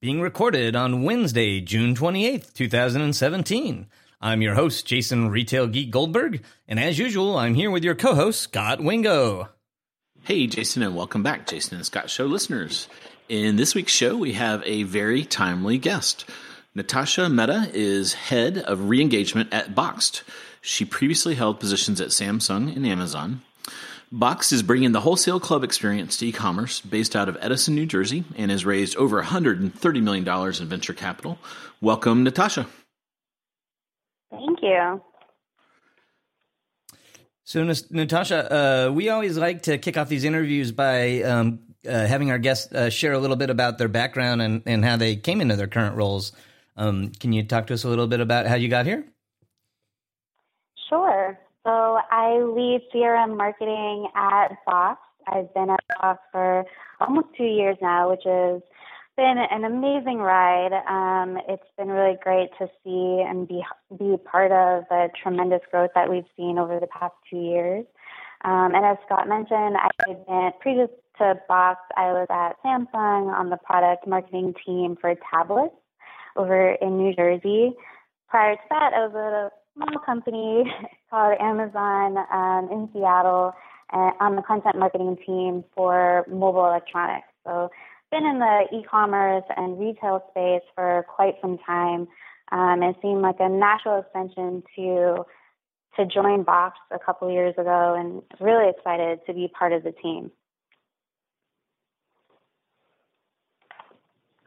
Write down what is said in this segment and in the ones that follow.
being recorded on Wednesday, June 28th, 2017. I'm your host, Jason Retail Geek Goldberg, and as usual, I'm here with your co host, Scot Wingo. Hey, Jason, and welcome back, Jason and Scot Show listeners. In this week's show, we have a very timely guest. Nitasha Mehta is head of re engagement at Boxed. She previously held positions at Samsung and Amazon. Boxed is bringing the wholesale club experience to e-commerce based out of Edison, New Jersey, and has raised over $130 million in venture capital. Welcome, Nitasha. Thank you. So, Nitasha, uh, we always like to kick off these interviews by um, uh, having our guests uh, share a little bit about their background and, and how they came into their current roles. Um, can you talk to us a little bit about how you got here? Sure. So I lead CRM marketing at Box. I've been at Box for almost two years now, which has been an amazing ride. Um, it's been really great to see and be be part of the tremendous growth that we've seen over the past two years. Um, and as Scott mentioned, I had been previous to Box, I was at Samsung on the product marketing team for tablets over in New Jersey. Prior to that, I was small company called Amazon um, in Seattle uh, on the content marketing team for mobile electronics. So, been in the e-commerce and retail space for quite some time. Um, it seemed like a natural extension to to join Box a couple years ago, and really excited to be part of the team.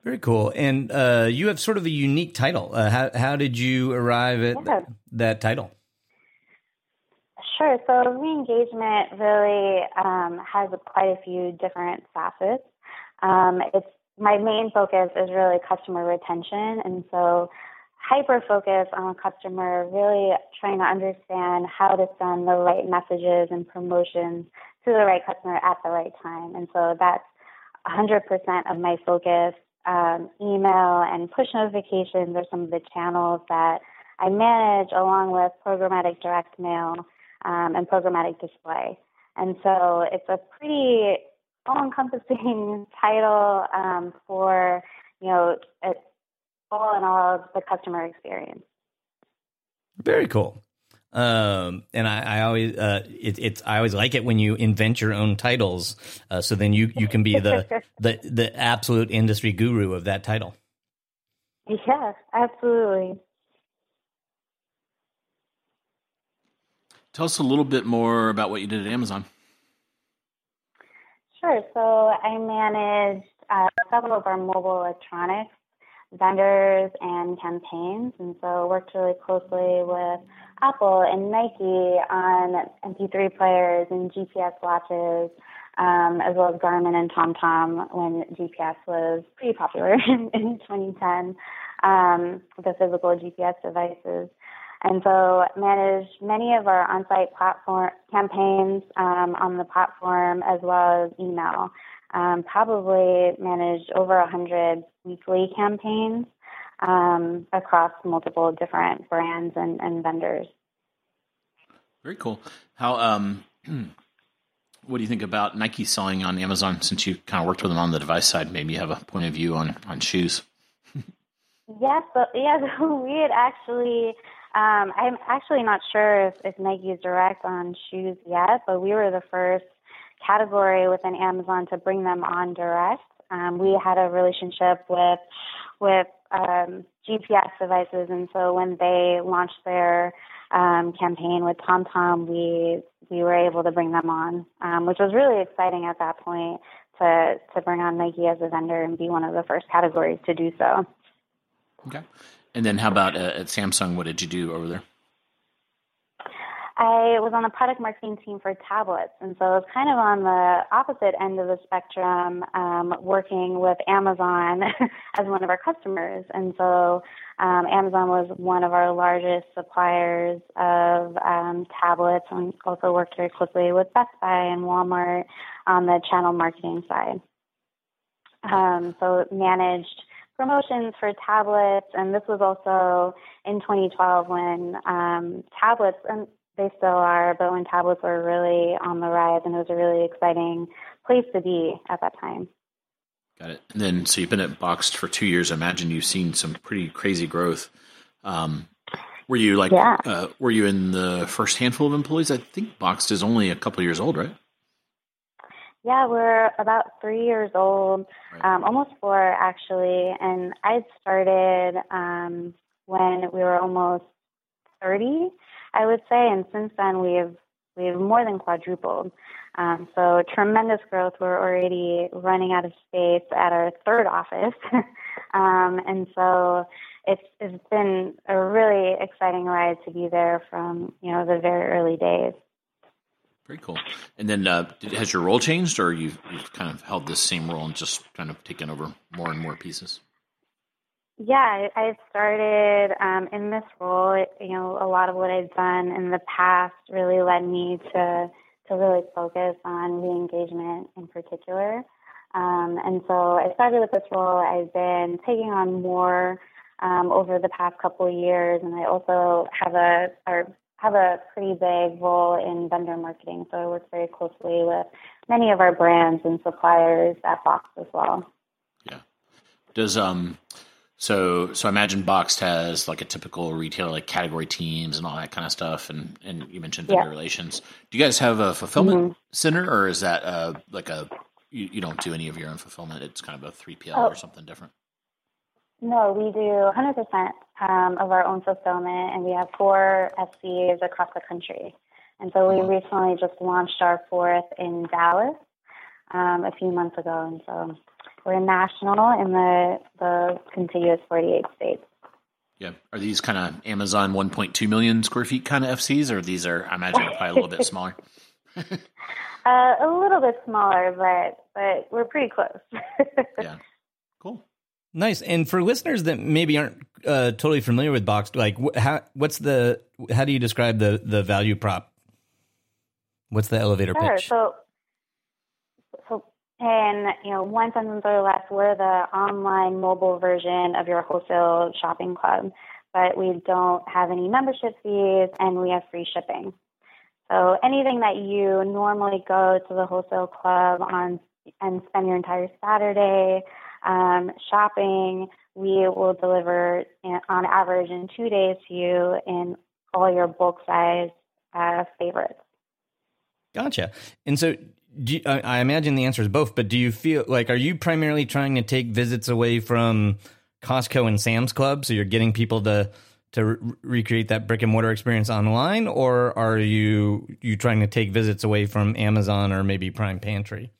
Very cool. And uh, you have sort of a unique title. Uh, how how did you arrive at yeah. that title? Sure. So reengagement really um, has quite a few different facets. Um, it's my main focus is really customer retention, and so hyper focus on a customer, really trying to understand how to send the right messages and promotions to the right customer at the right time. And so that's 100% of my focus um, email and push notifications are some of the channels that I manage along with programmatic direct mail um, and programmatic display. And so it's a pretty all-encompassing title um, for, you know, all in all the customer experience. Very cool. Um, and I, I always, uh, it, it's, I always like it when you invent your own titles. Uh, so then you, you can be the, the, the absolute industry guru of that title. Yeah, absolutely. Tell us a little bit more about what you did at Amazon. Sure. So I managed uh, several of our mobile electronics vendors and campaigns, and so worked really closely with Apple and Nike on MP3 players and GPS watches, um, as well as Garmin and TomTom when GPS was pretty popular in, in 2010, um, the physical GPS devices. And so managed many of our on-site platform campaigns um, on the platform as well as email. Um, probably managed over 100 weekly campaigns um, across multiple different brands and, and, vendors. Very cool. How um, what do you think about Nike selling on Amazon? Since you kind of worked with them on the device side, maybe you have a point of view on on shoes. yes, but yeah, we had actually. Um, I'm actually not sure if, if Nike is direct on shoes yet, but we were the first category within Amazon to bring them on direct. Um, we had a relationship with with um, GPS devices, and so when they launched their um, campaign with TomTom, we we were able to bring them on, um, which was really exciting at that point to to bring on Nike as a vendor and be one of the first categories to do so. Okay, and then how about uh, at Samsung? What did you do over there? I was on the product marketing team for tablets, and so I was kind of on the opposite end of the spectrum, um, working with Amazon as one of our customers. And so um, Amazon was one of our largest suppliers of um, tablets, and also worked very closely with Best Buy and Walmart on the channel marketing side. Um, so managed promotions for tablets, and this was also in 2012 when um, tablets, and they still are, but when tablets were really on the rise, and it was a really exciting place to be at that time. Got it. And then, so you've been at Boxed for two years. I imagine you've seen some pretty crazy growth. Um, were you like, yeah. uh, were you in the first handful of employees? I think Boxed is only a couple years old, right? Yeah, we're about three years old, right. um, almost four actually. And I started um, when we were almost 30. I would say, and since then we've we've more than quadrupled. Um, so tremendous growth. We're already running out of space at our third office, um, and so it's it's been a really exciting ride to be there from you know the very early days. Very cool. And then, uh, has your role changed, or you've, you've kind of held this same role and just kind of taken over more and more pieces? Yeah, I started um, in this role. You know, a lot of what I've done in the past really led me to to really focus on re-engagement in particular. Um, and so I started with this role. I've been taking on more um, over the past couple of years, and I also have a or have a pretty big role in vendor marketing. So I work very closely with many of our brands and suppliers at Box as well. Yeah. Does um so, so I imagine Boxed has like a typical retailer, like category teams and all that kind of stuff. And and you mentioned vendor yeah. relations. Do you guys have a fulfillment mm-hmm. center, or is that uh, like a you, you, don't do any of your own fulfillment? It's kind of a three PL oh. or something different. No, we do 100% um, of our own fulfillment, and we have four FCs across the country. And so we mm-hmm. recently just launched our fourth in Dallas um, a few months ago, and so we're national in the the contiguous 48 states. Yeah, are these kind of Amazon 1.2 million square feet kind of FCs, or these are I imagine probably a little bit smaller? uh, a little bit smaller, but but we're pretty close. yeah, cool. Nice. And for listeners that maybe aren't uh, totally familiar with Boxed, like how, what's the how do you describe the the value prop? What's the elevator sure. pitch? So and, you know, one sentence or less, we're the online mobile version of your wholesale shopping club, but we don't have any membership fees and we have free shipping. So anything that you normally go to the wholesale club on and spend your entire Saturday um, shopping, we will deliver on average in two days to you in all your bulk size uh, favorites. Gotcha. And so you, I, I imagine the answer is both, but do you feel like are you primarily trying to take visits away from Costco and Sam's Club, so you're getting people to to re- recreate that brick and mortar experience online, or are you you trying to take visits away from Amazon or maybe Prime Pantry?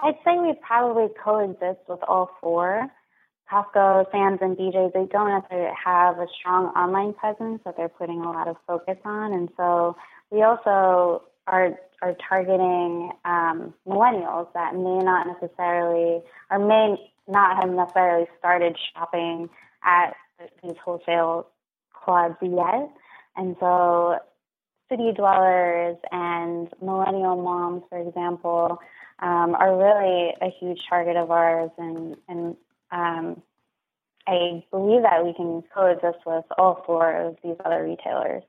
I'd say we probably coexist with all four. Costco, Sam's, and BJ's, they don't necessarily have a strong online presence that they're putting a lot of focus on. And so we also are are targeting um, millennials that may not necessarily or may not have necessarily started shopping at these wholesale clubs yet. And so city dwellers and millennial moms, for example, um, are really a huge target of ours. And, and um, I believe that we can coexist with all four of these other retailers.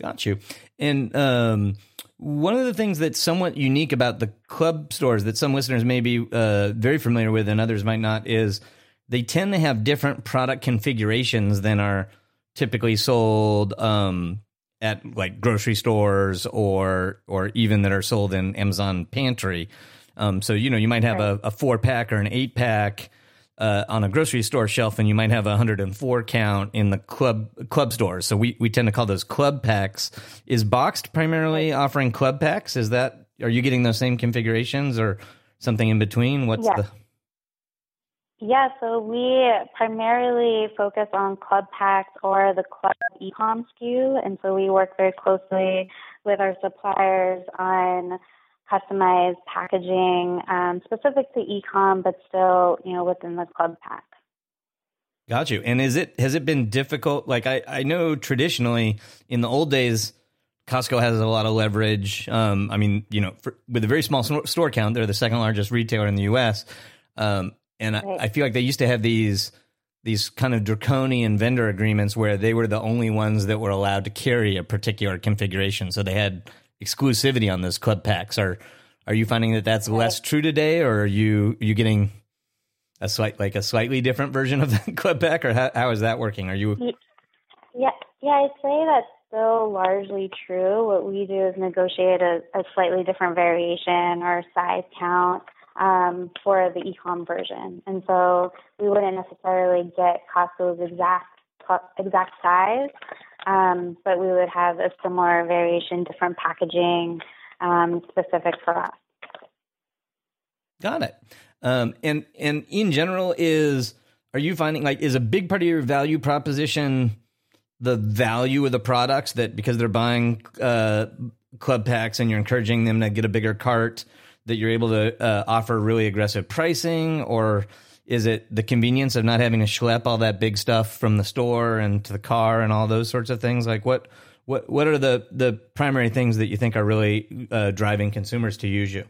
Got you. And um, one of the things that's somewhat unique about the club stores that some listeners may be uh, very familiar with and others might not is they tend to have different product configurations than are typically sold um, at like grocery stores or or even that are sold in Amazon pantry. Um, so you know you might have a, a four pack or an eight pack uh, on a grocery store shelf, and you might have a 104 count in the club club stores. So we, we tend to call those club packs. Is Boxed primarily offering club packs? Is that are you getting those same configurations or something in between? What's yeah. the Yeah, so we primarily focus on club packs or the club ecom SKU, and so we work very closely with our suppliers on customized packaging um, specific to ecom, but still, you know, within the club pack. Got you. And is it has it been difficult? Like I, I know traditionally in the old days, Costco has a lot of leverage. Um, I mean, you know, for, with a very small store count, they're the second largest retailer in the U.S. Um, and right. I, I feel like they used to have these these kind of draconian vendor agreements where they were the only ones that were allowed to carry a particular configuration. So they had exclusivity on those club packs. Are are you finding that that's less true today, or are you are you getting a slight like a slightly different version of the club pack, or how, how is that working? Are you? Yeah, yeah, I'd say that's still largely true. What we do is negotiate a, a slightly different variation or size count um, for the ecom version, and so we wouldn't necessarily get Costco's exact exact size, um, but we would have a similar variation, different packaging um, specific for us. Got it. Um, and and in general, is are you finding like is a big part of your value proposition the value of the products that because they're buying uh, club packs and you're encouraging them to get a bigger cart that you're able to uh, offer really aggressive pricing or is it the convenience of not having to schlep all that big stuff from the store and to the car and all those sorts of things? Like what what what are the the primary things that you think are really uh, driving consumers to use you?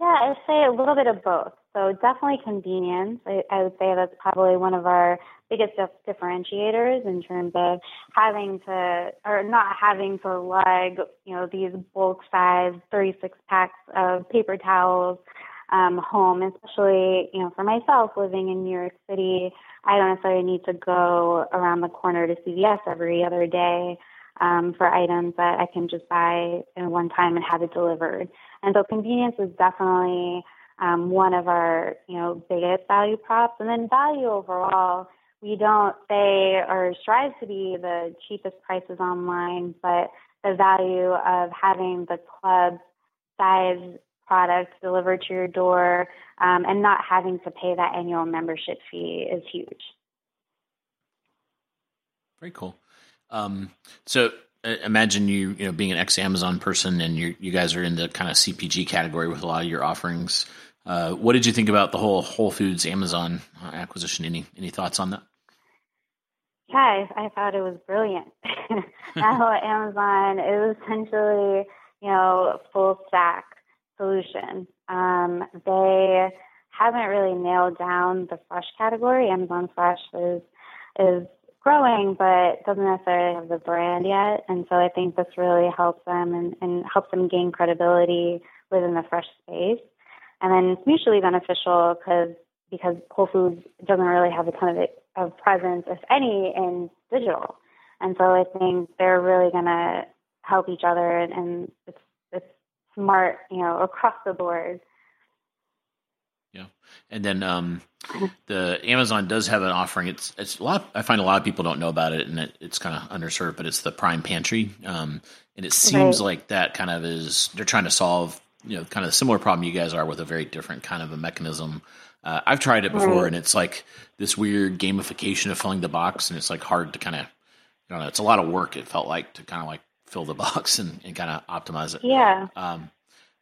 Yeah, I'd say a little bit of both. So definitely convenience. I, I would say that's probably one of our biggest differentiators in terms of having to or not having to lug, you know, these bulk size 36 packs of paper towels um, home, especially, you know, for myself living in New York City, I don't necessarily need to go around the corner to CVS every other day um, for items that I can just buy in one time and have it delivered. And so convenience is definitely um, one of our, you know, biggest value props. And then value overall, we don't say or strive to be the cheapest prices online, but the value of having the club size product delivered to your door um, and not having to pay that annual membership fee is huge. Very cool. Um, so uh, imagine you, you know, being an ex Amazon person and you you guys are in the kind of CPG category with a lot of your offerings. Uh, what did you think about the whole Whole Foods Amazon uh, acquisition? Any any thoughts on that? Yeah, I, I thought it was brilliant. that Amazon is essentially, you know, full stack solution. Um, they haven't really nailed down the fresh category. Amazon Fresh is is growing, but doesn't necessarily have the brand yet. And so I think this really helps them and, and helps them gain credibility within the fresh space. And then it's mutually beneficial because because Whole Foods doesn't really have a ton of it, of presence, if any, in digital. And so I think they're really going to help each other, and, and it's smart, you know, across the board. Yeah, and then um, the Amazon does have an offering. It's it's a lot. I find a lot of people don't know about it, and it, it's kind of underserved. But it's the Prime Pantry, um, and it seems right. like that kind of is they're trying to solve you know kind of a similar problem you guys are with a very different kind of a mechanism. Uh, I've tried it before, right. and it's like this weird gamification of filling the box, and it's like hard to kind of, you know, it's a lot of work. It felt like to kind of like fill the box and, and kind of optimize it. Yeah. Um,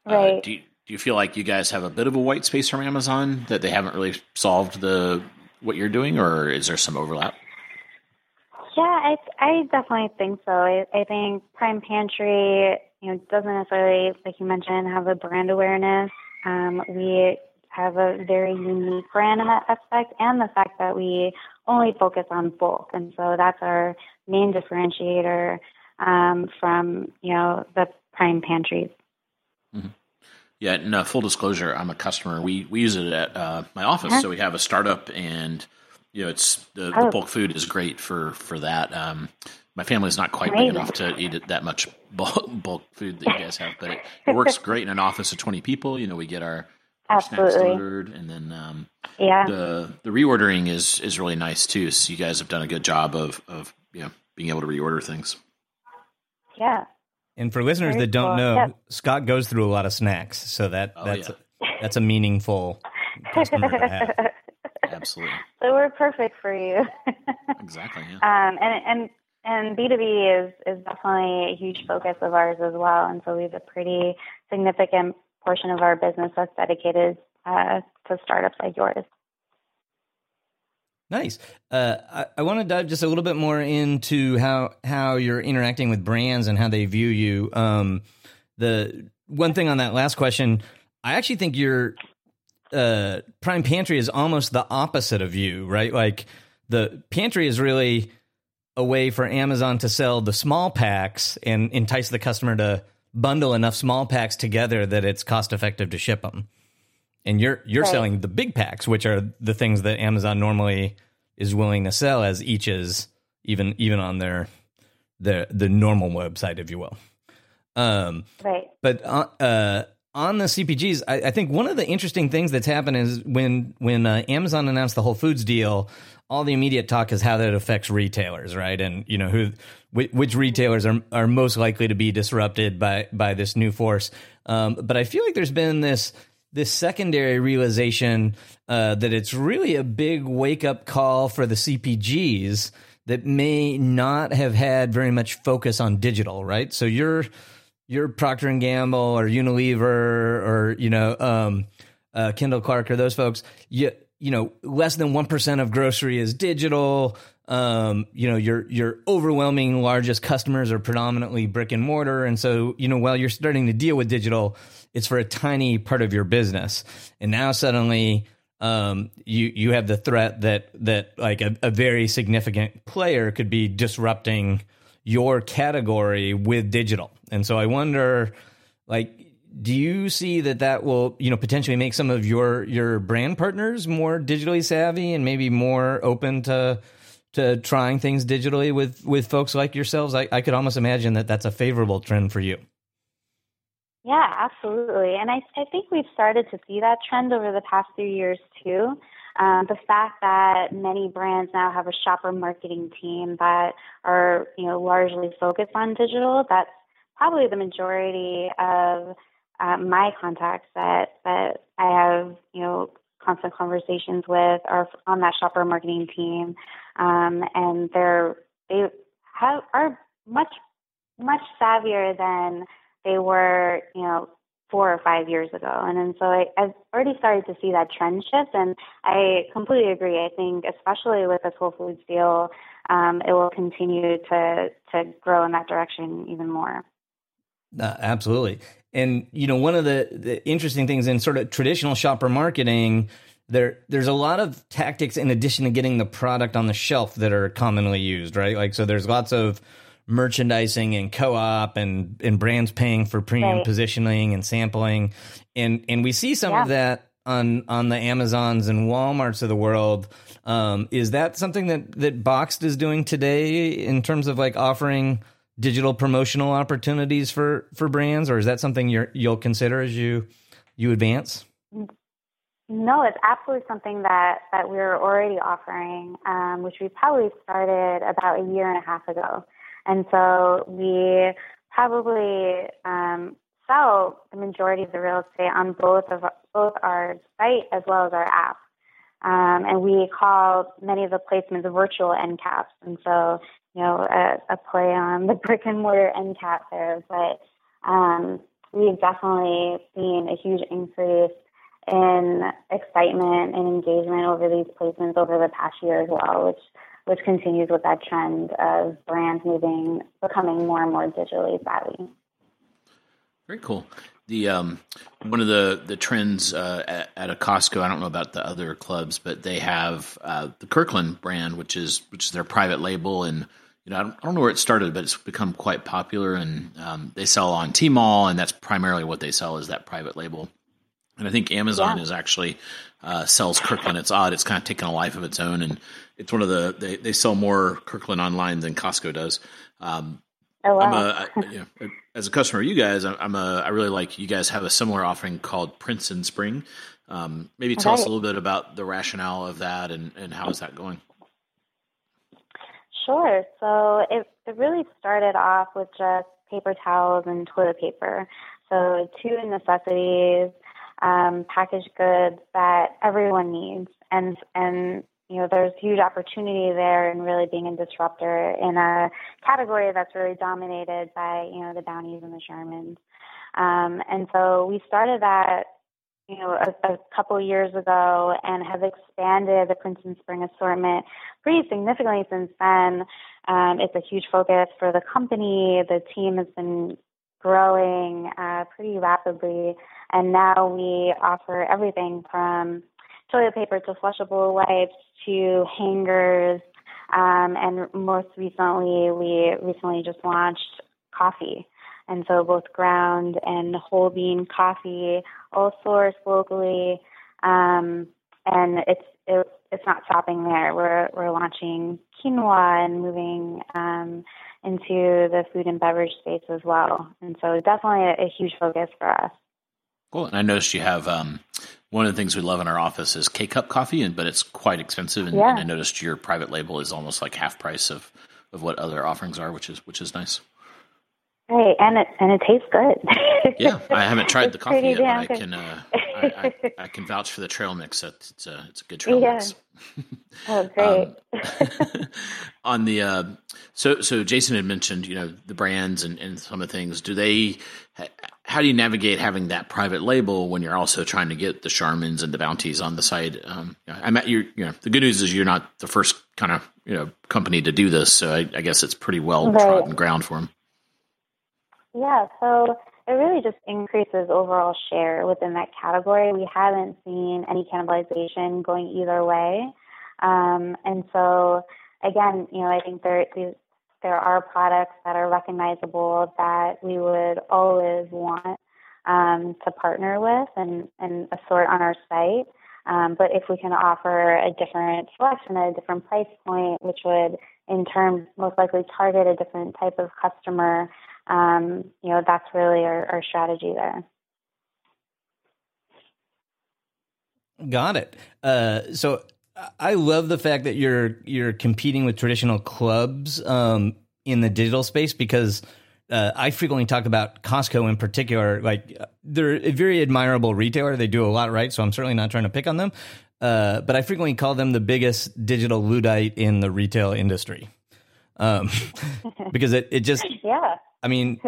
uh, right. Uh, do you, do you feel like you guys have a bit of a white space from Amazon that they haven't really solved the what you're doing, or is there some overlap? Yeah, I I definitely think so. I, I think Prime Pantry, you know, doesn't necessarily, like you mentioned, have a brand awareness. Um, we have a very unique brand in that aspect, and the fact that we only focus on bulk, and so that's our main differentiator um, from you know the prime pantries. Mm-hmm. Yeah, and uh, full disclosure, I'm a customer. We we use it at uh, my office, huh? so we have a startup, and you know, it's the, oh. the bulk food is great for for that. Um, my is not quite big enough to eat it, that much bulk, bulk food that you guys have, but it, it, works great in an office of 20 people. You know, we get our, our snacks delivered, and then um, yeah, the the reordering is is really nice too. So you guys have done a good job of of you know being able to reorder things. Yeah. And for listeners Very that don't cool. know, Scot goes through a lot of snacks, so that oh, that's yeah. a, that's a meaningful Absolutely. So we're perfect for you. exactly. Yeah. Um, and and and B two B is is definitely a huge focus of ours as well. And so we have a pretty significant portion of our business that's dedicated uh, to startups like yours. Nice. Uh, I, I want to dive just a little bit more into how how you're interacting with brands and how they view you. Um, the one thing on that last question, I actually think your uh, Prime Pantry is almost the opposite of you, right? Like the pantry is really a way for Amazon to sell the small packs and entice the customer to bundle enough small packs together that it's cost effective to ship them and you're you're right. selling the big packs, which are the things that Amazon normally is willing to sell as each is even even on their the the normal website, if you will. Um, right. But uh, uh, on the CPGs, I, I, think one of the interesting things that's happened is when when uh, Amazon announced the Whole Foods deal, all the immediate talk is how that affects retailers, right? And you know who which retailers are are most likely to be disrupted by by this new force. Um, but I feel like there's been this this secondary realization uh, that it's really a big wake up call for the CPGs that may not have had very much focus on digital, right? So you're you're Procter and Gamble or Unilever or you know um, uh, Kimberly-Clark or those folks. You you know less than one percent of grocery is digital. Um, you know your your overwhelming largest customers are predominantly brick and mortar, and so you know while you're starting to deal with digital it's for a tiny part of your business. And now suddenly um, you you have the threat that that like a, a very significant player could be disrupting your category with digital. And so I wonder, like, do you see that that will you know potentially make some of your your brand partners more digitally savvy and maybe more open to to trying things digitally with with folks like yourselves? I, I could almost imagine that that's a favorable trend for you. Yeah, absolutely. And I, I think we've started to see that trend over the past few years too. Um, the fact that many brands now have a shopper marketing team that are, you know, largely focused on digital, that's probably the majority of uh, my contacts that, that I have, you know, constant conversations with are on that shopper marketing team. Um, and they're, they have, are much, much savvier than they were, you know, four or five years ago. And then so I, I've already started to see that trend shift. And I completely agree. I think, especially with this Whole Foods deal, um, it will continue to, to grow in that direction even more. Uh, absolutely. And, you know, one of the, the interesting things in sort of traditional shopper marketing, there there's a lot of tactics in addition to getting the product on the shelf that are commonly used, right? Like so there's lots of merchandising and co-op and and brands paying for premium right. positioning and sampling and and we see some yeah. of that on on the Amazons and Walmarts of the world um, is that something that that Boxed is doing today in terms of like offering digital promotional opportunities for for brands or is that something you you'll consider as you you advance no, it's absolutely something that, that we're already offering, um, which we probably started about a year and a half ago. And so we probably um, sell the majority of the real estate on both of both our site as well as our app. Um, and we call many of the placements virtual end caps. And so, you know, a, a play on the brick and mortar end cap there. But um, we've definitely seen a huge increase in excitement and engagement over these placements over the past year as well, which which continues with that trend of brands moving, becoming more and more digitally savvy. Very cool. The um, one of the the trends uh, at, at, a Costco. I don't know about the other clubs, but they have uh, the Kirkland brand, which is which is their private label, and you know I don't, I don't know where it started, but it's become quite popular, and um, they sell on Tmall, and that's primarily what they sell is that private label. And I think Amazon yeah. is actually uh, sells Kirkland. It's odd; it's kind of taken a life of its own, and it's one of the they, they sell more Kirkland online than Costco does. Um, oh wow! I'm a, I, you know, as a customer, you guys, I'm a I really like you guys have a similar offering called Prince and Spring. Um, maybe tell us a little bit about the rationale of that and, and how is that going? Sure. So it, it really started off with just paper towels and toilet paper. So two necessities um, packaged goods that everyone needs, and and you know there's huge opportunity there in really being a disruptor in a category that's really dominated by you know the Bounties and the Charmins. Um, and so we started that you know, a, a couple years ago and have expanded the Prince and Spring assortment pretty significantly since then. Um, it's a huge focus for the company. The team has been growing uh, pretty rapidly, and now we offer everything from toilet paper to flushable wipes to hangers. Um, and most recently, we recently just launched coffee. And so both ground and whole bean coffee, all sourced locally. Um, and it's it, it's not stopping there. We're we're launching quinoa and moving um, into the food and beverage space as well. And so definitely a, a huge focus for us. Cool. And I noticed you have um, one of the things we love in our office is K cup coffee, and but it's quite expensive. And, yeah. and I noticed your private label is almost like half price of, of what other offerings are, which is which is nice. Right, and it and it tastes good. yeah, I haven't tried the coffee yet, but I can uh, I, I, I, can vouch for the trail mix. It's a it's a good trail yeah. mix. oh, great! Um, on the uh, so so Jason had mentioned you know the brands and, and some of the things. Do they? How do you navigate having that private label when you're also trying to get the Charmins and the Bounties on the side? Um, I'm at your you know the good news is you're not the first kind of you know company to do this, so I, I guess it's pretty well right. trodden ground for them. Yeah, so it really just increases overall share within that category. We haven't seen any cannibalization going either way. Um, and so, again, you know, I think there there are products that are recognizable that we would always want um, to partner with and, and assort on our site. Um, but if we can offer a different selection at a different price point, which would in turn most likely target a different type of customer, um, you know, that's really our, our strategy there. Got it. Uh, so I love the fact that you're you're competing with traditional clubs um, in the digital space because uh, I frequently talk about Costco in particular. Like they're a very admirable retailer; they do a lot right. So I'm certainly not trying to pick on them, uh, but I frequently call them the biggest digital luddite in the retail industry um, because it it just yeah I mean,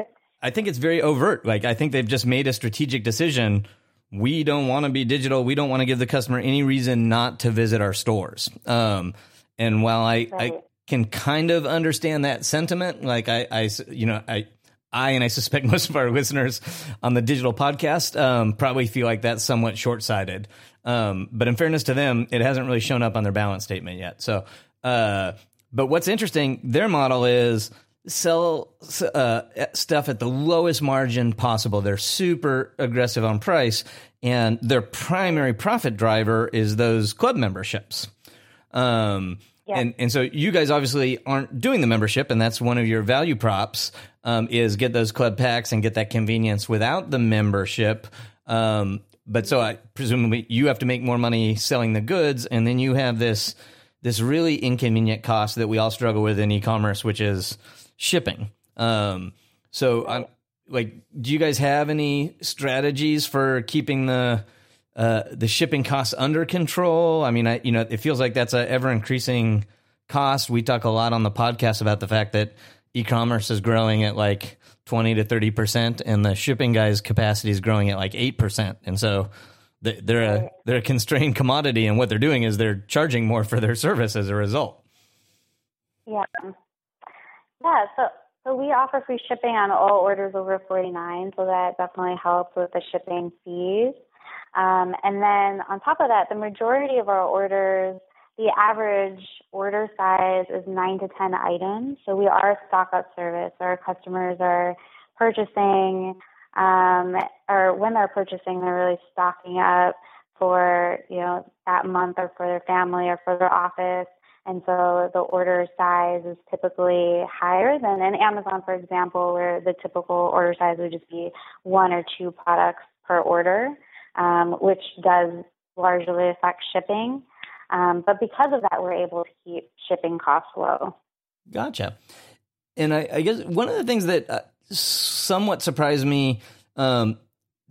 I think it's very overt. Like, I think they've just made a strategic decision. We don't want to be digital. We don't want to give the customer any reason not to visit our stores. Um, and while I, right. I can kind of understand that sentiment, like I, I, you know, I, I and I suspect most of our listeners on the digital podcast um, probably feel like that's somewhat short sighted. Um, but in fairness to them, it hasn't really shown up on their balance statement yet. So, uh, but what's interesting, their model is sell uh, stuff at the lowest margin possible. They're super aggressive on price, and their primary profit driver is those club memberships. Um, yeah. And and so you guys obviously aren't doing the membership, and that's one of your value props um, is get those club packs and get that convenience without the membership. Um, but so I presumably you have to make more money selling the goods, and then you have this this really inconvenient cost that we all struggle with in e-commerce, which is shipping. Um, so I'm like, do you guys have any strategies for keeping the uh, the shipping costs under control? I mean, I you know, it feels like that's an ever increasing cost. We talk a lot on the podcast about the fact that e-commerce is growing at like 20 to 30 percent and the shipping guys capacity is growing at like 8 percent and so they're a they're a constrained commodity and what they're doing is they're charging more for their service as a result yeah yeah, so so we offer free shipping on all orders over 49, so that definitely helps with the shipping fees. Um, and then on top of that, the majority of our orders, the average order size is nine to 10 items. So we are a stock up service. Our customers are purchasing, um, or when they're purchasing, they're really stocking up for, you know, that month or for their family or for their office. And so the order size is typically higher than in Amazon, for example, where the typical order size would just be one or two products per order, um, which does largely affect shipping. Um, but because of that, we're able to keep shipping costs low. Gotcha. And I, I guess one of the things that uh, somewhat surprised me um,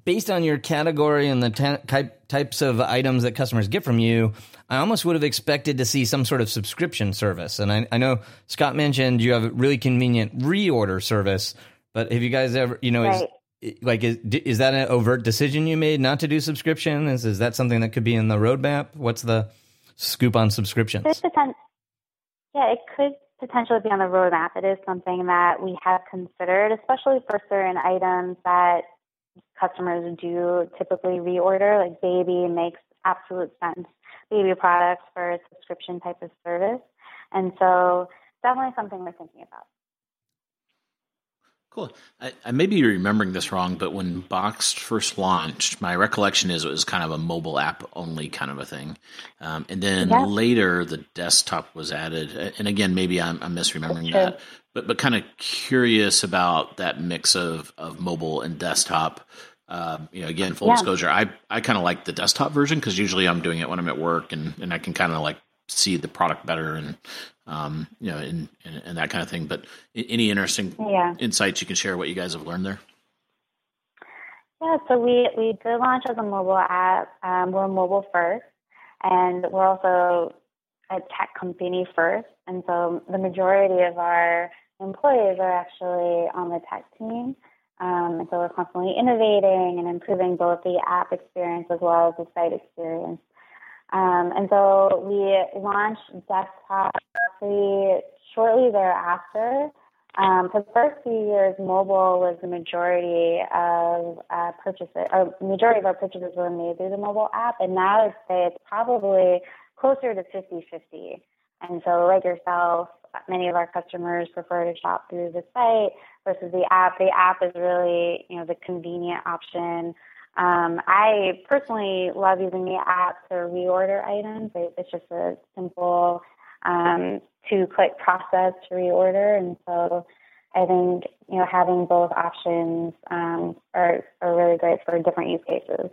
based on your category and the type, types of items that customers get from you, I almost would have expected to see some sort of subscription service. And I, I know Scot mentioned you have a really convenient reorder service, but have you guys ever, you know, right. is, like is, is that an overt decision you made not to do subscription? Is is that something that could be in the roadmap? What's the scoop on subscriptions? Yeah, it could potentially be on the roadmap. It is something that we have considered, especially for certain items that customers do typically reorder, like baby makes absolute sense. Baby products for a subscription type of service. And so definitely something we're thinking about. Cool. I, I may be remembering this wrong, but when Boxed first launched, my recollection is it was kind of a mobile app only kind of a thing. Um, and then yeah. later the desktop was added. And again, maybe I'm, I'm misremembering that, but, but kind of curious about that mix of, of mobile and desktop. Uh, you know, again, full yeah. disclosure, I, I kind of like the desktop version because usually I'm doing it when I'm at work and, and I can kind of like see the product better and um, you know and, and, and that kind of thing. But any interesting yeah. insights you can share what you guys have learned there? Yeah, so we we did launch as a mobile app. Um, we're mobile first, and we're also a tech company first. And so the majority of our employees are actually on the tech team. Um, and so we're constantly innovating and improving both the app experience as well as the site experience. Um, and so we launched desktop shortly thereafter. Um, for the first few years, mobile was the majority of uh, purchases, or majority of our purchases were made through the mobile app, and now I'd say it's probably closer to 50-50. And so, like yourself, many of our customers prefer to shop through the site versus the app. The app is really, you know, the convenient option. Um, I personally love using the app to reorder items. It's just a simple um, two-click process to reorder, and so I think you know having both options um, are are really great for different use cases.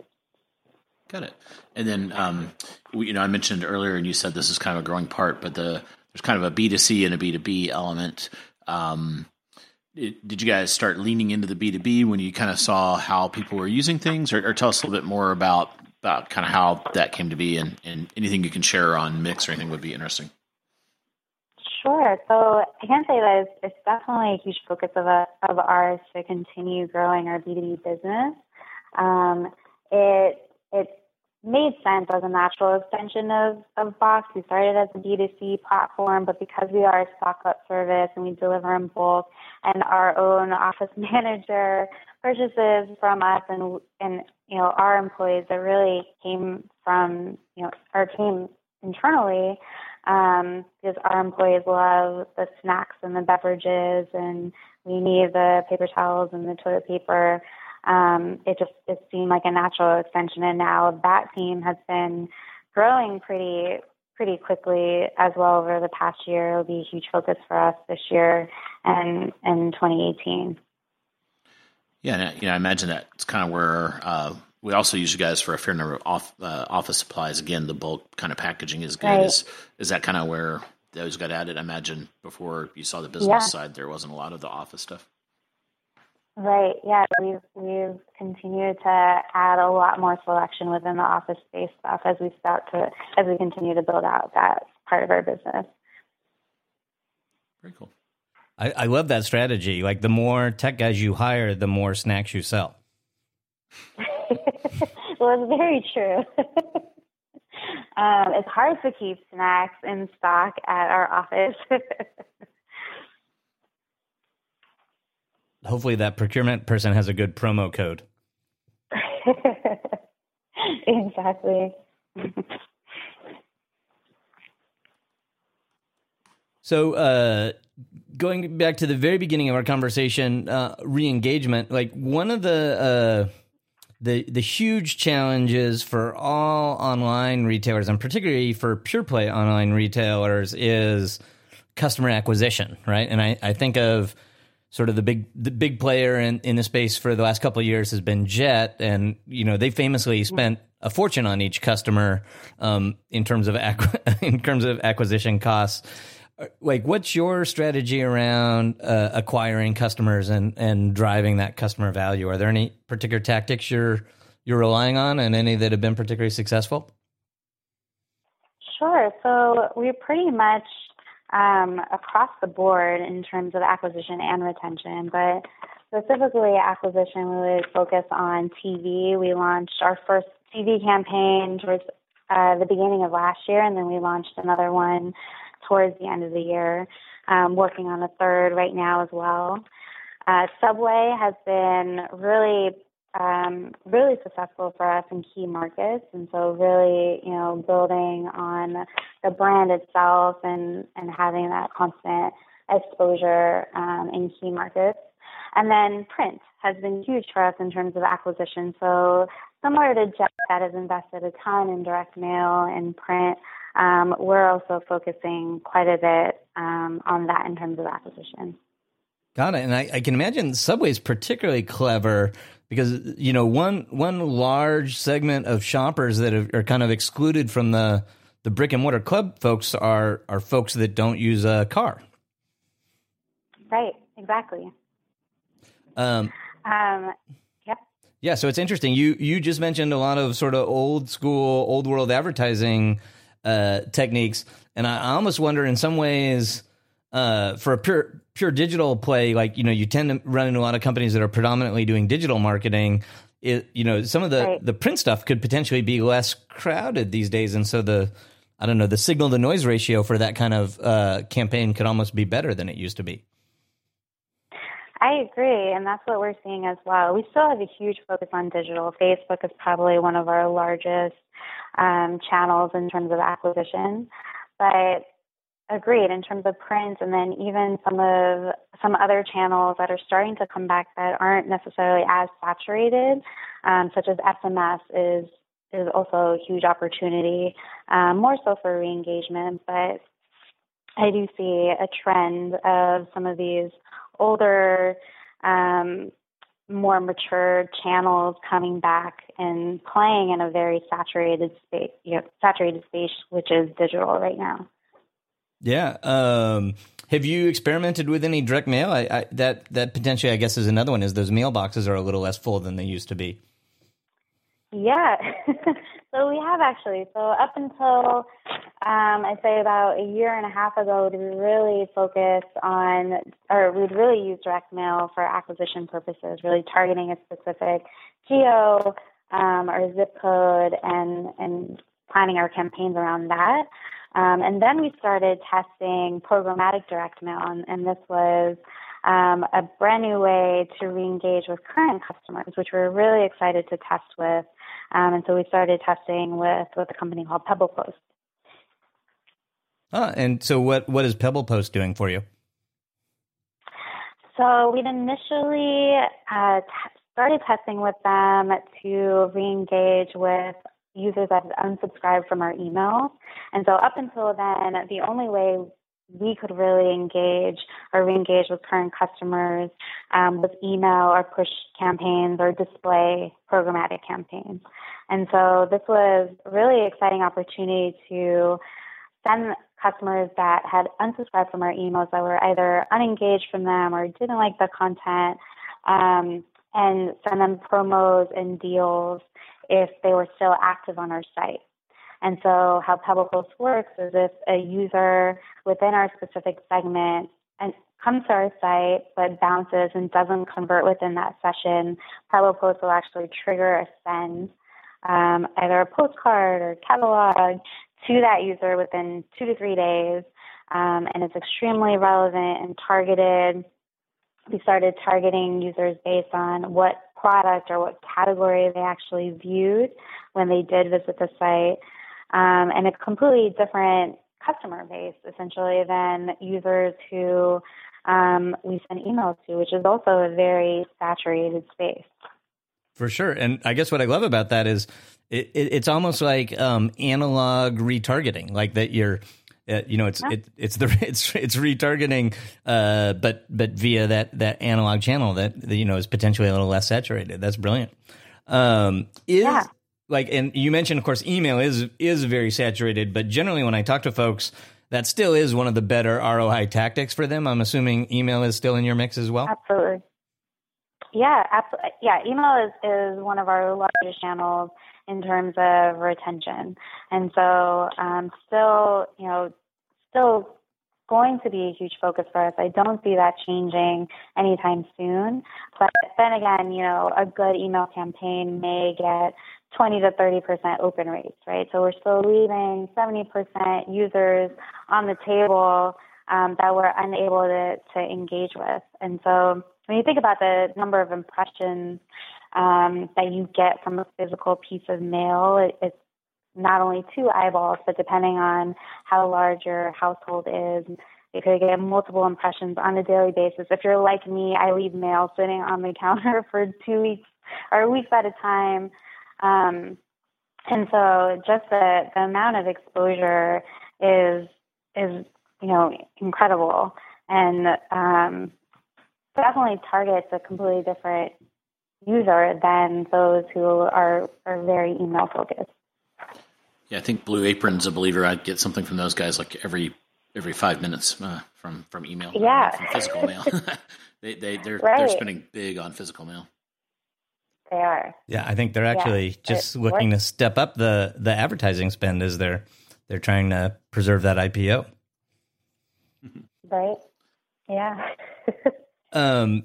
Got it. And then, um, we, you know, I mentioned earlier, and you said this is kind of a growing part, but the there's kind of a B two C and a B two B element. Um, did you guys start leaning into the B two B when you kind of saw how people were using things, or, or, tell us a little bit more about about kind of how that came to be, and, and anything you can share on mix or anything would be interesting. Sure. So I can say that it's, it's definitely a huge focus of a, of ours to continue growing our B two B business. Um, it it made sense as a natural extension of, of Box. We started as a B2C platform, but because we are a stock up service and we deliver in bulk and our own office manager purchases from us and and you know our employees that really came from you know our team internally um, because our employees love the snacks and the beverages and we need the paper towels and the toilet paper um, it just it seemed like a natural extension. And now that team has been growing pretty pretty quickly as well over the past year. It'll be a huge focus for us this year and in 2018. Yeah, you know, I imagine that's kind of where uh, we also use you guys for a fair number of off, uh, office supplies. Again, the bulk kind of packaging is good. Right. Is, is that kind of where those got added? I imagine before you saw the business yeah. side, there wasn't a lot of the office stuff. Right. Yeah, we've we've continued to add a lot more selection within the office space stuff as we start to as we continue to build out that part of our business. Very cool. I, I love that strategy. Like the more tech guys you hire, the more snacks you sell. well, it's very true. um, it's hard to keep snacks in stock at our office. hopefully that procurement person has a good promo code. exactly. so, uh, going back to the very beginning of our conversation, uh, re-engagement. Like one of the uh, the the huge challenges for all online retailers, and particularly for pure play online retailers, is customer acquisition, right? And I, I think of sort of the big the big player in, in the space for the last couple of years has been Jet, and you know they famously spent a fortune on each customer um, in terms of in terms of acquisition costs. Like what's your strategy around uh, acquiring customers and and driving that customer value? Are there any particular tactics you're you're relying on, and any that have been particularly successful? Sure. So we're pretty much um, across the board in terms of acquisition and retention, but specifically acquisition, we would focus on TV. We launched our first TV campaign towards uh, the beginning of last year, and then we launched another one towards the end of the year. Um, working on a third right now as well. Uh, Subway has been really, um, really successful for us in key markets, and so really, you know, building on the brand itself and and having that constant exposure um, in key markets. And then print has been huge for us in terms of acquisition. So similar to Jeff that has invested a ton in direct mail and print, um, we're also focusing quite a bit um, on that in terms of acquisition. Got it. And I, I can imagine Subway is particularly clever because you know one one large segment of shoppers that are, are kind of excluded from the the brick and mortar club folks are are folks that don't use a car. Right. Exactly. Um, um, yep. Yeah, so it's interesting. You you just mentioned a lot of sort of old school, old world advertising uh, techniques, and I, I almost wonder, in some ways, uh, for a pure pure digital play, like you know, you tend to run into a lot of companies that are predominantly doing digital marketing. It you know, some of the Right. the print stuff could potentially be less crowded these days, and so the I don't know the signal to noise ratio for that kind of uh, campaign could almost be better than it used to be. I agree, and that's what we're seeing as well. We still have a huge focus on digital. Facebook is probably one of our largest um, channels in terms of acquisition, but agreed in terms of print, and then even some of some other channels that are starting to come back that aren't necessarily as saturated, um, such as SMS is is also a huge opportunity, um, more so for reengagement, but I do see a trend of some of these older, um, more mature channels coming back and playing in a very saturated space, you know, saturated space, which is digital right now. Yeah. Um, have you experimented with any direct mail? I, I, that that potentially, I guess, is another one. Is those mailboxes are a little less full than they used to be. Yeah. so we have actually. So up until um, I'd say about a year and a half ago, we really focused on, or we'd really use direct mail for acquisition purposes, really targeting a specific geo um, or zip code and and planning our campaigns around that. Um, and then we started testing programmatic direct mail, and, and this was um, a brand new way to re-engage with current customers, which we're really excited to test with. Um, and so we started testing with with a company called PebblePost. Ah, and so what what is PebblePost doing for you? So we'd initially uh, t- started testing with them to re-engage with users that had unsubscribed from our emails. And so up until then, the only way we could really engage or re-engage with current customers um, with email or push campaigns or display programmatic campaigns. And so this was a really exciting opportunity to send customers that had unsubscribed from our emails that were either unengaged from them or didn't like the content um, and send them promos and deals if they were still active on our site. And so how PebblePost works is if a user within our specific segment and comes to our site but bounces and doesn't convert within that session, PebblePost will actually trigger a send, um, either a postcard or catalog to that user within two to three days. Um, and it's extremely relevant and targeted. We started targeting users based on what product or what category they actually viewed when they did visit the site. Um, and it's completely different customer base essentially than users who um, we send emails to, which is also a very saturated space. For sure, and I guess what I love about that is it, it, it's almost like um, analog retargeting, like that you're. Uh, you know, it's Yeah. it, it's the it's it's retargeting, uh, but but via that that analog channel that, you know is potentially a little less saturated. That's brilliant. Um, is Yeah. Like, and you mentioned, of course, email is is very saturated, but generally, when I talk to folks, that still is one of the better ROI tactics for them. I'm assuming email is still in your mix as well. Absolutely. Yeah. Yeah, email is, is one of our largest channels in terms of retention. And so, um, still, you know, still going to be a huge focus for us. I don't see that changing anytime soon. But then again, you know, a good email campaign may get 20 to 30% open rates, right? So we're still leaving 70% users on the table um, that we're unable to, to engage with. And so when you think about the number of impressions um, that you get from a physical piece of mail, it, it's not only two eyeballs, but depending on how large your household is, you could get multiple impressions on a daily basis. If you're like me, I leave mail sitting on the counter for two weeks or weeks at a time. Um, and so just the, the amount of exposure is is you know incredible and um, definitely targets a completely different user than those who are are very email focused. Yeah, I think Blue Apron's a believer. I'd get something from those guys like every every five minutes uh, from from email. Yeah, from physical mail. they they they're right. they're spending big on physical mail. They are. Yeah, I think they're actually yeah, just looking to step up the the advertising spend as they're they're trying to preserve that IPO. Right. Yeah. um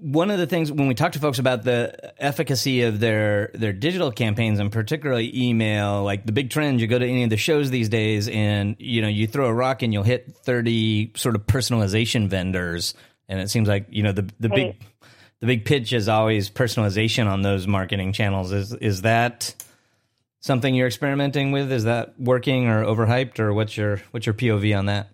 one of the things when we talk to folks about the efficacy of their their digital campaigns and particularly email like the big trend you go to any of the shows these days and you know you throw a rock and you'll hit 30 sort of personalization vendors and it seems like you know the the big the big pitch is always personalization on those marketing channels. Is is that something you're experimenting with? Is that working or overhyped or what's your what's your POV on that?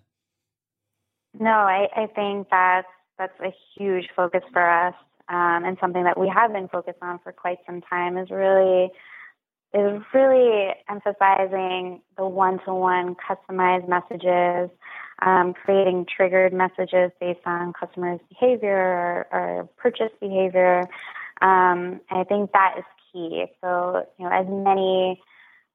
No I I think that's that's a huge focus for us um, and something that we have been focused on for quite some time is really is really emphasizing the one-to-one customized messages, um, creating triggered messages based on customers' behavior or, or purchase behavior. Um, I think that is key. So, you know, as many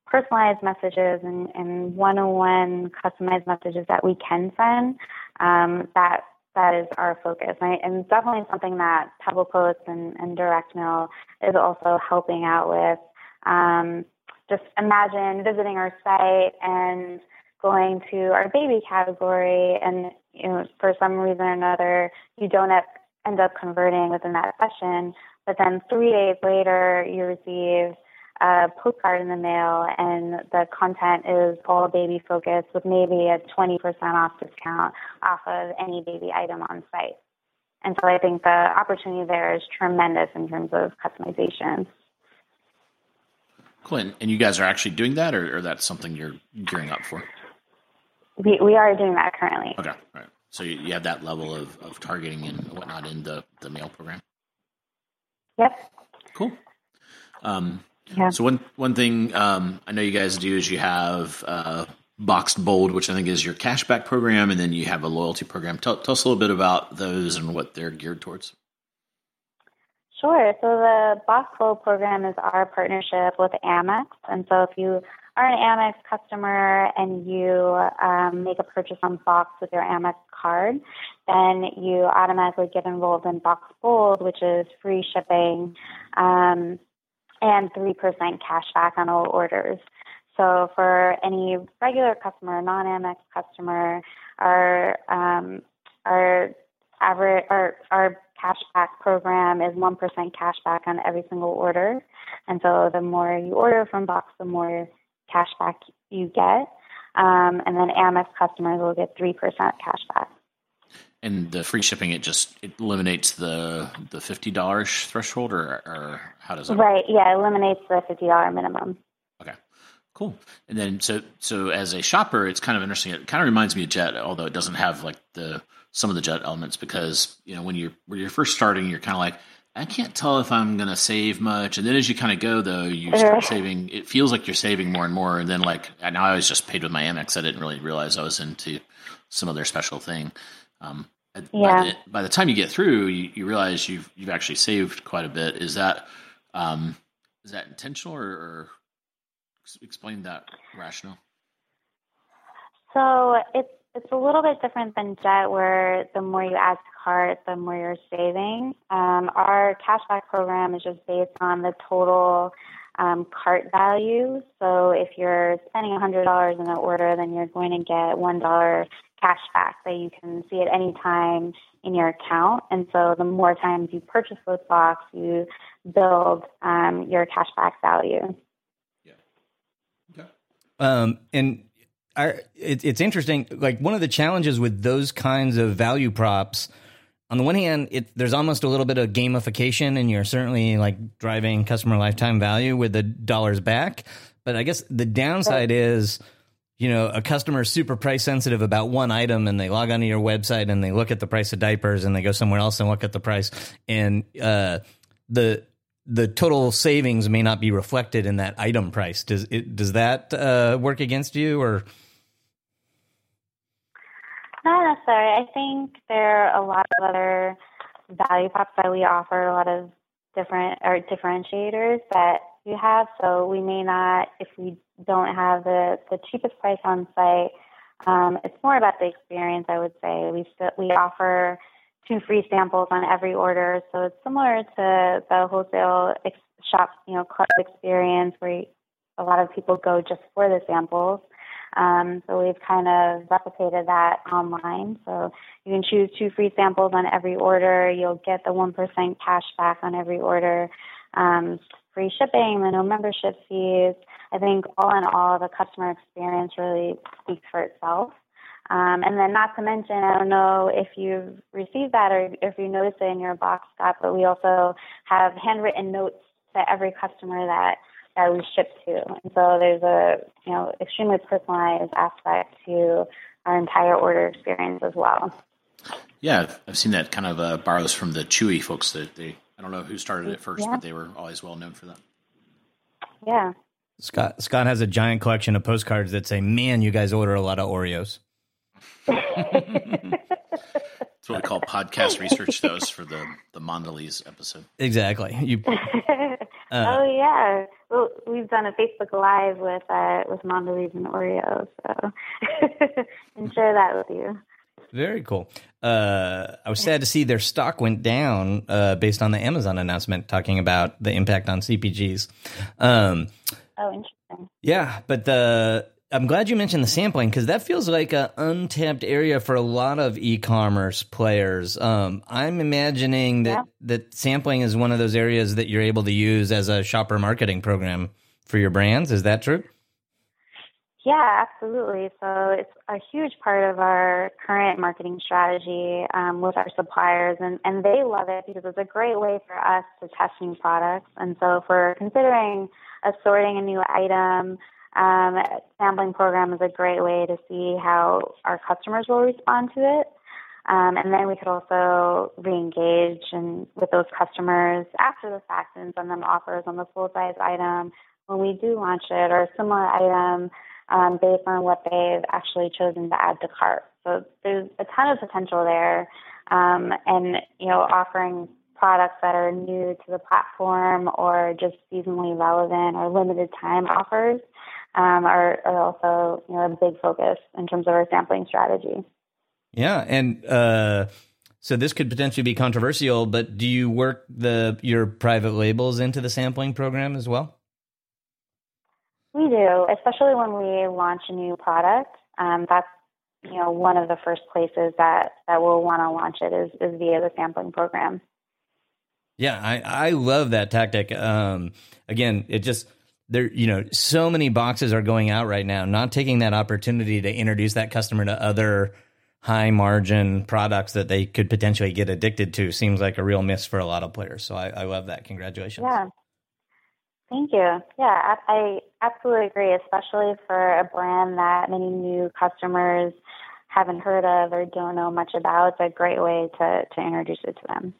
personalized messages and, and one-on-one customized messages that we can send, um, that that is our focus. And, and definitely something that PebblePost and, and Direct Mail is also helping out with. Um, just imagine visiting our site and going to our baby category, and you know, for some reason or another, you don't end up converting within that session. But then three days later, you receive a postcard in the mail and the content is all baby focused with maybe a 20% off discount off of any baby item on site. And so I think the opportunity there is tremendous in terms of customization. Cool. And you guys are actually doing that, or, or that's something you're gearing up for? We, we are doing that currently. Okay. All right. So you, you have that level of, of targeting and whatnot in the, the mail program? Yep. Cool. Um, yeah. So one one thing um, I know you guys do is you have uh, Boxed Bold, which I think is your cashback program, and then you have a loyalty program. Tell, tell us a little bit about those and what they're geared towards. Sure. So the Boxed Bold program is our partnership with Amex, and so if you are an Amex customer and you um, make a purchase on Boxed with your Amex card, then you automatically get enrolled in Boxed Bold, which is free shipping. Um, and 3% cash back on all orders. So for any regular customer, non-Amex customer, our um, our average our our cashback program is one percent cashback on every single order, and so the more you order from Boxed, the more cashback you get, um, and then Amex customers will get three percent cashback. And the free shipping, it just it eliminates the the fifty dollars threshold, or, or how does that? Right. Work? Yeah, eliminates the fifty dollar minimum. Okay. Cool. And then so so as a shopper, it's kind of interesting. It kind of reminds me of Jet, although it doesn't have like the some of the Jet elements because you know when you're when you're first starting, you're kind of like I can't tell if I'm going to save much. And then as you kind of go, though, you start saving. It feels like you're saving more and more. And then, like, now I was just paid with my Amex. I didn't really realize I was into some other special thing. Um, yeah. By the, by the, time you get through, you, you, realize you've you've actually saved quite a bit. Is that um, is that intentional, or, or explain that rationale? So it's it's a little bit different than Jet, where the more you add cart, the more you're saving. Um, our cashback program is just based on the total um, cart value. So if you're spending $100 in an order, then you're going to get $1 cash back that you can see at any time in your account. And so the more times you purchase those blocks, you build um, your cash back value. Yeah. Okay. Um, and I, it, it's interesting. Like one of the challenges with those kinds of value props on the one hand, it, there's almost a little bit of gamification, and you're certainly like driving customer lifetime value with the dollars back. But I guess the downside is, you know, a customer is super price sensitive about one item, and they log onto your website and they look at the price of diapers, and they go somewhere else and look at the price, and uh, the the total savings may not be reflected in that item price. Does it does that uh, work against you or? Necessarily. I think there are a lot of other value props that we offer, a lot of different or differentiators that you have. So we may not, if we don't have the, the cheapest price on site, um, it's more about the experience. I would say we we offer two free samples on every order, so it's similar to the wholesale ex- shop, you know, club experience where a lot of people go just for the samples. Um, so we've kind of replicated that online. So you can choose two free samples on every order. You'll get the 1% cash back on every order. Um, free shipping, the no membership fees. I think all in all, the customer experience really speaks for itself. Um, and then, not to mention, I don't know if you've received that or if you noticed it in your box, Scot, but we also have handwritten notes to every customer that that we ship to. And so there's a you know extremely personalized aspect to our entire order experience as well. Yeah, I've seen that kind of uh, borrows from the Chewy folks. That they I don't know who started it first, yeah. but they were always well known for that. Yeah. Scot Scot has a giant collection of postcards that say, "Man, you guys order a lot of Oreos." That's what we call podcast research. Those for the the Mondelez episode. Exactly. You. Uh, oh yeah, well, we've done a Facebook Live with uh, with Mondelez and Oreo, so and share that with you. Very cool. Uh, I was sad to see their stock went down uh, based on the Amazon announcement talking about the impact on CPGs. Um, oh, interesting. Yeah, but the I'm glad you mentioned the sampling because that feels like an untapped area for a lot of e-commerce players. Um, I'm imagining that Yeah. that sampling is one of those areas that you're able to use as a shopper marketing program for your brands. Is that true? Yeah, absolutely. So it's a huge part of our current marketing strategy um, with our suppliers, and, and they love it because it's a great way for us to test new products. And so if we're considering assorting a new item, um, sampling program is a great way to see how our customers will respond to it. Um, and then we could also re-engage and with those customers after the fact and send them offers on the full size item when we do launch it or a similar item um, based on what they've actually chosen to add to cart. So there's a ton of potential there, um, and you know, offering products that are new to the platform or just seasonally relevant or limited time offers um, are, are also you know a big focus in terms of our sampling strategy. Yeah, and uh, so this could potentially be controversial, but do you work the your private labels into the sampling program as well? We do, especially when we launch a new product. Um, that's you know one of the first places that that we'll want to launch it is, is via the sampling program. Yeah, I, I love that tactic. Um, again, it just there, you know, so many boxes are going out right now. Not taking that opportunity to introduce that customer to other high margin products that they could potentially get addicted to seems like a real miss for a lot of players. So I, I love that. Congratulations. Yeah. Thank you. Yeah, I, I absolutely agree, especially for a brand that many new customers haven't heard of or don't know much about. It's a great way to, to introduce it to them.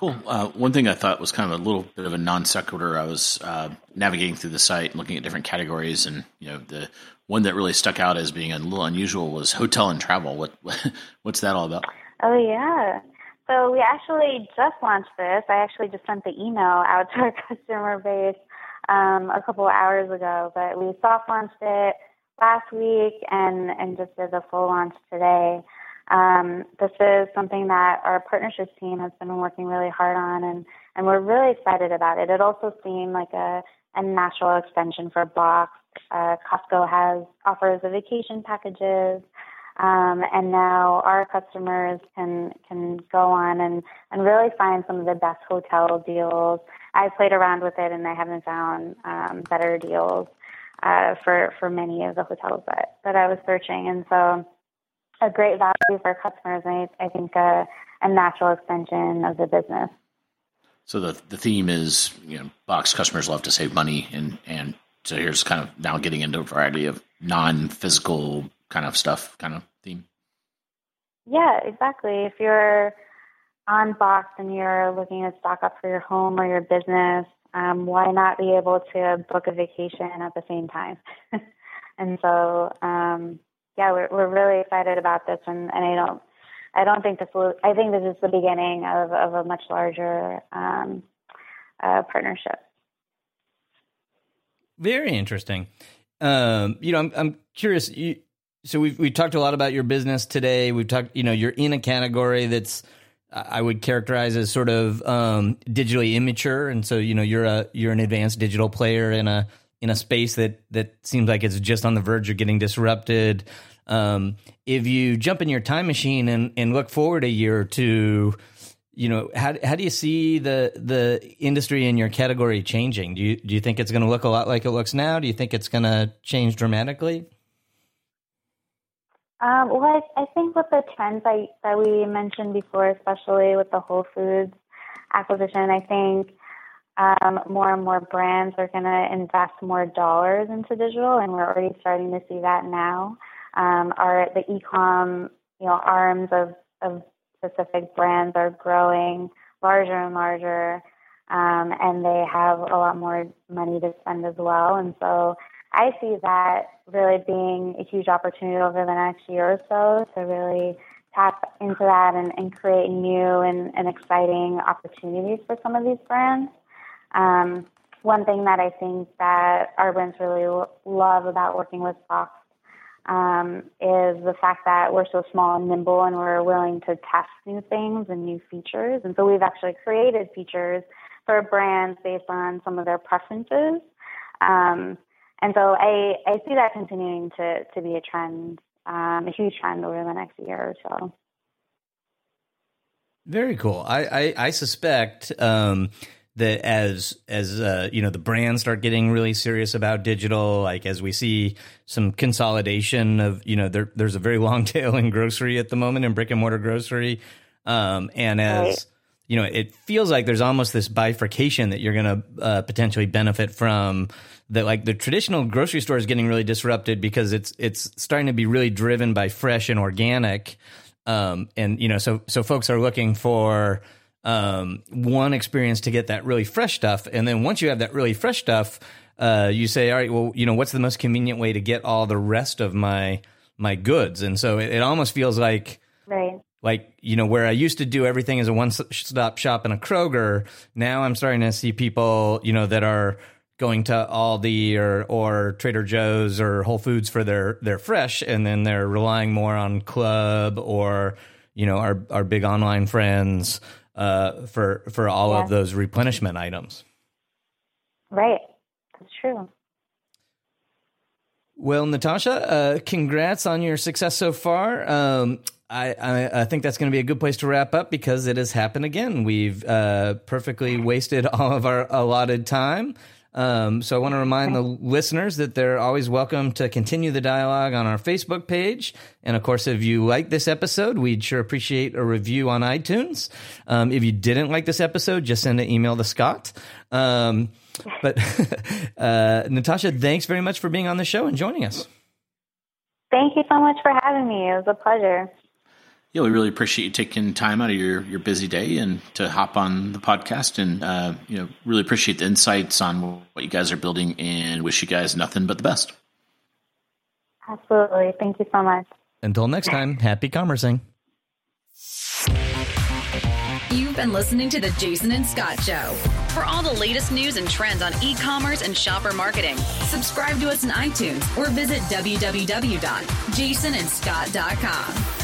Cool. Uh, one thing I thought was kind of a little bit of a non sequitur. I was uh, navigating through the site, and looking at different categories, and you know the one that really stuck out as being a little unusual was hotel and travel. What what's that all about? Oh, yeah. So we actually just launched this. I actually just sent the email out to our customer base um, a couple hours ago, but we soft launched it last week and, and just did the full launch today. Um, this is something that our partnerships team has been working really hard on, and, and we're really excited about it. It also seemed like a, a natural extension for Boxed. Uh, Costco has offers of vacation packages, um, and now our customers can can go on and, and really find some of the best hotel deals. I played around with it, and I haven't found um, better deals uh, for for many of the hotels that that I was searching, and so a great value for customers, and I, I think a, a natural extension of the business. So the the theme is you know box customers love to save money and and so here's kind of now getting into a variety of non physical kind of stuff kind of theme. Yeah, exactly. If you're on box and you're looking to stock up for your home or your business, um, why not be able to book a vacation at the same time? and so um, yeah, we're we're really excited about this, and, and I don't I don't think this will. I think this is the beginning of of a much larger um, uh, partnership. Very interesting. Um, you know, I'm I'm curious. You, so we've we talked a lot about your business today. We've talked. You know, you're in a category that's I would characterize as sort of um, digitally immature, and so you know you're a you're an advanced digital player in a in a space that that seems like it's just on the verge of getting disrupted. Um, if you jump in your time machine and, and look forward a year or two, you know how how do you see the the industry in your category changing? Do you do you think it's going to look a lot like it looks now? Do you think it's going to change dramatically? Um, well, I, I think with the trends I, that we mentioned before, especially with the Whole Foods acquisition, I think um, more and more brands are going to invest more dollars into digital, and we're already starting to see that now. Um, our the ecom, you know, arms of of specific brands are growing larger and larger, um, and they have a lot more money to spend as well. And so I see that really being a huge opportunity over the next year or so to really tap into that and, and create new and, and exciting opportunities for some of these brands. Um, one thing that I think that our brands really love about working with Boxed um, is the fact that we're so small and nimble and we're willing to test new things and new features. And so we've actually created features for brands based on some of their preferences. Um, and so I, I see that continuing to, to be a trend, um, a huge trend over the next year or so. Very cool. I, I, I suspect um, that as as uh, you know the brands start getting really serious about digital, like as we see some consolidation of you know there, there's a very long tail in grocery at the moment in brick and mortar grocery, um, and as right. you know it feels like there's almost this bifurcation that you're going to uh, potentially benefit from. That like the traditional grocery store is getting really disrupted because it's it's starting to be really driven by fresh and organic, um, and you know so so folks are looking for um, one experience to get that really fresh stuff, and then once you have that really fresh stuff, uh, you say, all right, well, you know, what's the most convenient way to get all the rest of my my goods? And so it, it almost feels like, right. like you know, where I used to do everything as a one stop shop in a Kroger, now I'm starting to see people, you know, that are going to Aldi or or Trader Joe's or Whole Foods for their their fresh, and then they're relying more on Club or you know our our big online friends uh, for for all yeah. of those replenishment items. Right, that's true. Well, Nitasha, uh, congrats on your success so far. Um, I, I, I, think that's going to be a good place to wrap up because it has happened again. We've uh, perfectly wasted all of our allotted time. Um, so I want to remind the listeners that they're always welcome to continue the dialogue on our Facebook page. And of course, if you like this episode, we'd sure appreciate a review on iTunes. Um, if you didn't like this episode, just send an email to Scot. Um, but uh, Nitasha, thanks very much for being on the show and joining us. Thank you so much for having me. It was a pleasure yeah, we really appreciate you taking time out of your, your busy day and to hop on the podcast and, uh, you know, really appreciate the insights on what you guys are building and wish you guys nothing but the best. Absolutely. Thank you so much. Until next time, happy commercing. You You've been listening to The Jason and Scot Show. For all the latest news and trends on e commerce and shopper marketing, subscribe to us in iTunes or visit www.jasonandscot.com.